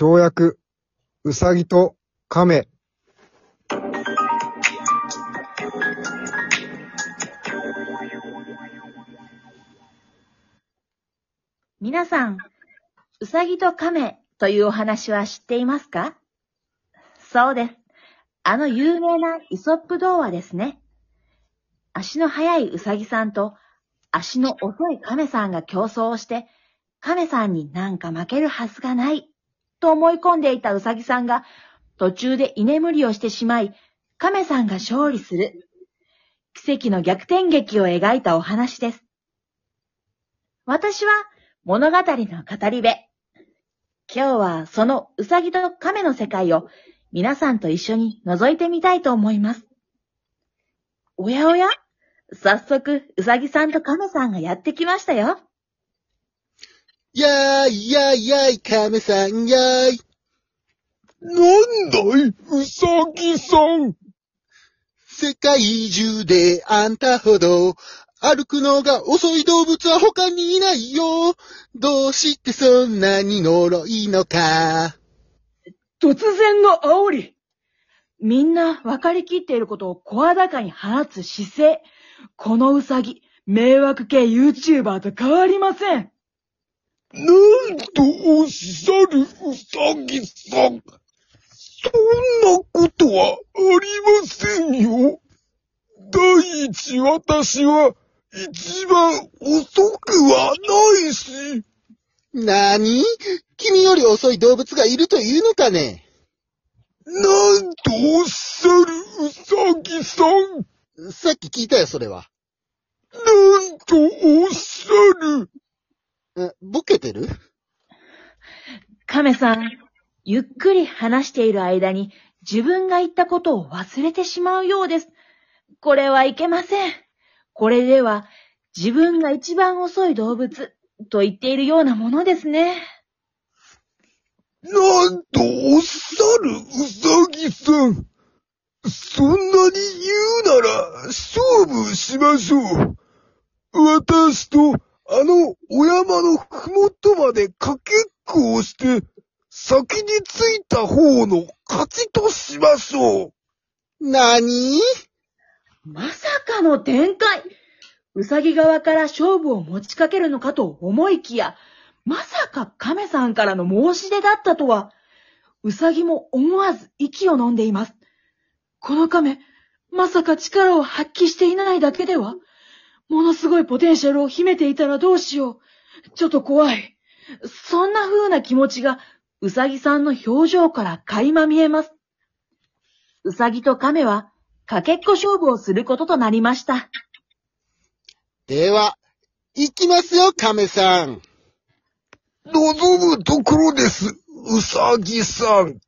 跳躍、うさぎと亀。皆さん、うさぎと亀というお話は知っていますか？そうです。あの有名なイソップ童話ですね。足の速いうさぎさんと足の遅い亀さんが競争をして、亀さんになんか負けるはずがないと思い込んでいたうさぎさんが途中で居眠りをしてしまい、亀さんが勝利する。奇跡の逆転劇を描いたお話です。私は物語の語り部。今日はそのうさぎと亀の世界を皆さんと一緒に覗いてみたいと思います。おやおや早速、うさぎさんと亀さんがやってきましたよ。やーいやいやい、亀さんやーい。なんだいうさぎさん。世界中であんたほど歩くのが遅い動物は他にいないよ。どうしてそんなに呪いのか。突然の煽り。みんな分かりきっていることを声高に放つ姿勢。このうさぎ、迷惑系 YouTuber と変わりません。なんとおっしゃるうさぎさん。そんなことはありませんよ。第一私は一番遅くはないし。なに君より遅い動物がいるというのかね？なんとおっしゃるうさぎさん。さっき聞いたよ、それは。なんとおっしゃる。え、ボケてる？亀さん、ゆっくり話している間に自分が言ったことを忘れてしまうようです。これはいけません。これでは自分が一番遅い動物と言っているようなものですね。なんとおっしゃるうさぎさん。そんなに言うなら勝負しましょう。私とあのお山のふもとまでかけっこをして先に着いた方の勝ちとしましょう。なにまさかの展開うさぎ側から勝負を持ちかけるのかと思いきや、まさか亀さんからの申し出だったとは、うさぎも思わず息を飲んでいます。この亀、まさか力を発揮していないだけでは？ものすごいポテンシャルを秘めていたらどうしよう。ちょっと怖い。そんな風な気持ちが、うさぎさんの表情から垣間見えます。うさぎと亀は、かけっこ勝負をすることとなりました。では、行きますよ、亀さん。望むところです、うさぎさん。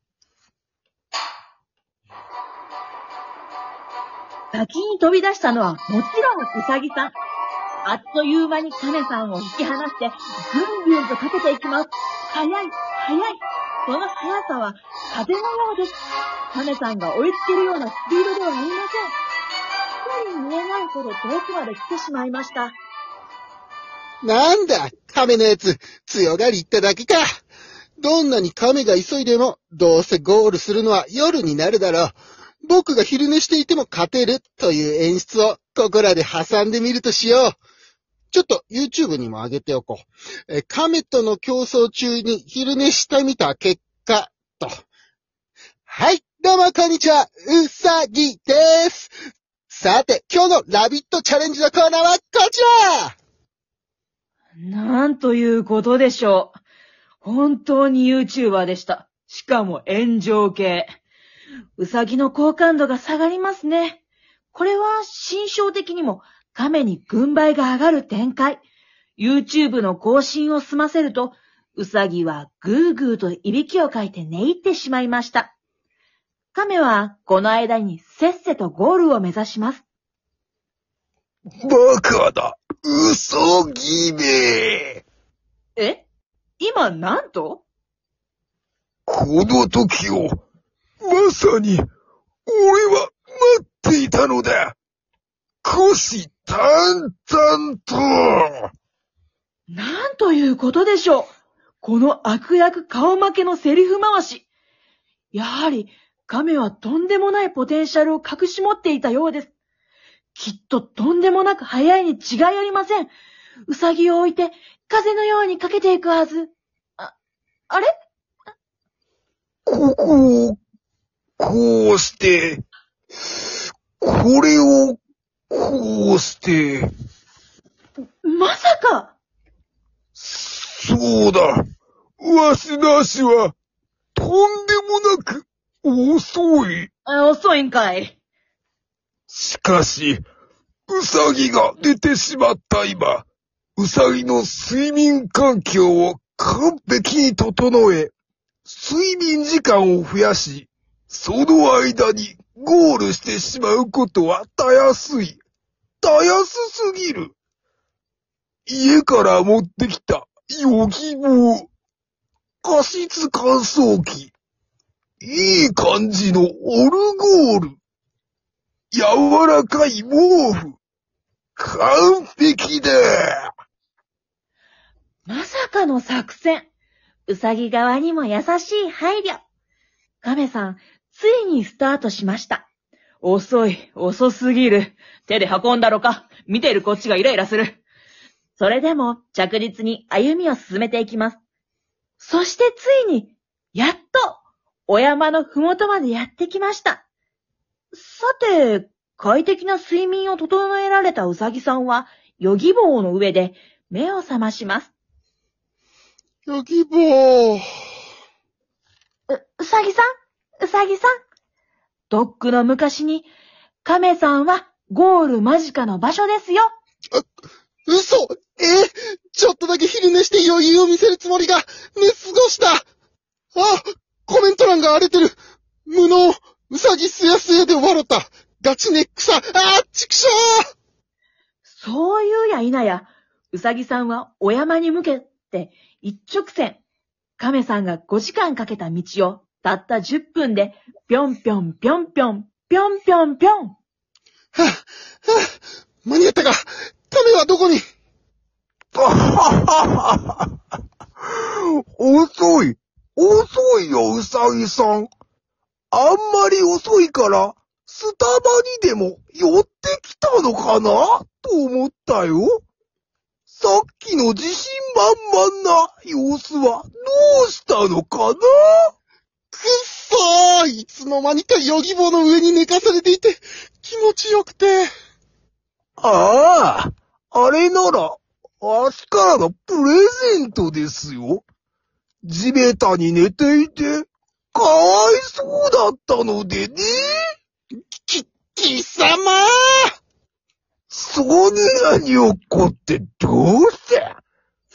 先に飛び出したのはもちろんうさぎさん。あっという間に亀さんを引き離して、ぐんぐんとかけていきます。速い、速い。その速さは風のようです。亀さんが追いつけるようなスピードではありません。一人見えないほど遠くまで来てしまいました。なんだ、亀のやつ、強がり言っただけか。どんなに亀が急いでも、どうせゴールするのは夜になるだろう。僕が昼寝していても勝てるという演出をここらで挟んでみるとしよう。ちょっと YouTube にも上げておこう。え、亀との競争中に昼寝してみた結果、と。はい、どうもこんにちは、うさぎです。さて、今日のラビットチャレンジのコーナーはこちらなんということでしょう。本当に YouTuber でした。しかも炎上系。うさぎの好感度が下がりますね。これは心象的にも亀に軍配が上がる展開。YouTube の更新を済ませると、うさぎはぐーぐーといびきをかいて寝入ってしまいました。亀はこの間にせっせとゴールを目指します。バカだうそぎめえ？今なんと？この時を、まさに、俺は待っていたのだ虎視眈々となんということでしょうこの悪役顔負けのセリフ回し。やはり、亀はとんでもないポテンシャルを隠し持っていたようです。きっととんでもなく早いに違いありません。うさぎを置いて、風のようにかけていくはず。あ、あれ？ここを、こうして、これを、こうして、まさかそうだ。わしの足は、とんでもなく、遅い。あ遅いんかい。しかし、うさぎが出てしまった今、うさぎの睡眠環境を完璧に整え、睡眠時間を増やし、その間にゴールしてしまうことはたやすい。たやすすぎる。家から持ってきた、ヨギ棒、加湿乾燥機、いい感じのオルゴール、柔らかい毛布。完璧だまさかの作戦。うさぎ側にも優しい配慮。亀さん、ついにスタートしました。遅い、遅すぎる。手で運んだろか。見ているこっちがイライラする。それでも着実に歩みを進めていきます。そしてついに、やっと、お山のふもとまでやってきました。さて、快適な睡眠を整えられたうさぎさんは、ヨギ棒の上で目を覚まします。ヨギボー。う、うさぎさん？うさぎさん。とっくの昔に、亀さんはゴール間近の場所ですよ。嘘。えちょっとだけ昼寝して余裕を見せるつもりが、寝過ごした。あコメント欄が荒れてる。無能。うさぎすやすやで笑った。ガチネックさ。あーちくしょそういうや否や、うさぎさんはお山に向けて一直線。亀さんが5時間かけた道をたった10分でぴょんぴょんぴょんぴょんぴょんぴょんぴょん。はぁ、はぁ、間に合ったか亀はどこに？遅い遅いよ、うさぎさん。あんまり遅いから、スタバにでも寄ってきたのかな？と思ったよ。さっきの自信満々な様子はどうしたのかな？そーいつの間にかヨギボーの上に寝かされていて、気持ちよくて。ああ、あれなら、わしからのプレゼントですよ。地べたに寝ていて、かわいそうだったのでね。き、貴様そんなに怒ってどうして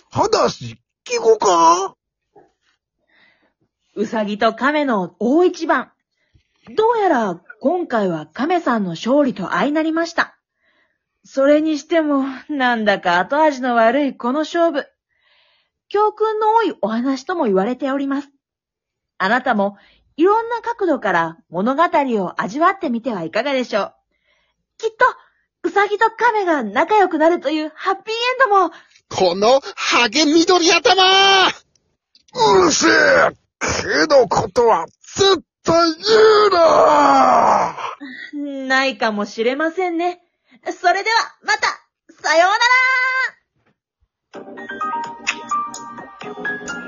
話聞こうかうさぎと亀の大一番。どうやら今回は亀さんの勝利と相なりました。それにしても、なんだか後味の悪いこの勝負。教訓の多いお話とも言われております。あなたもいろんな角度から物語を味わってみてはいかがでしょう。きっと、うさぎと亀が仲良くなるというハッピーエンドも、この、ハゲ緑頭うるせえくのことは絶対言うな！ないかもしれませんね。それでは、また。さようなら！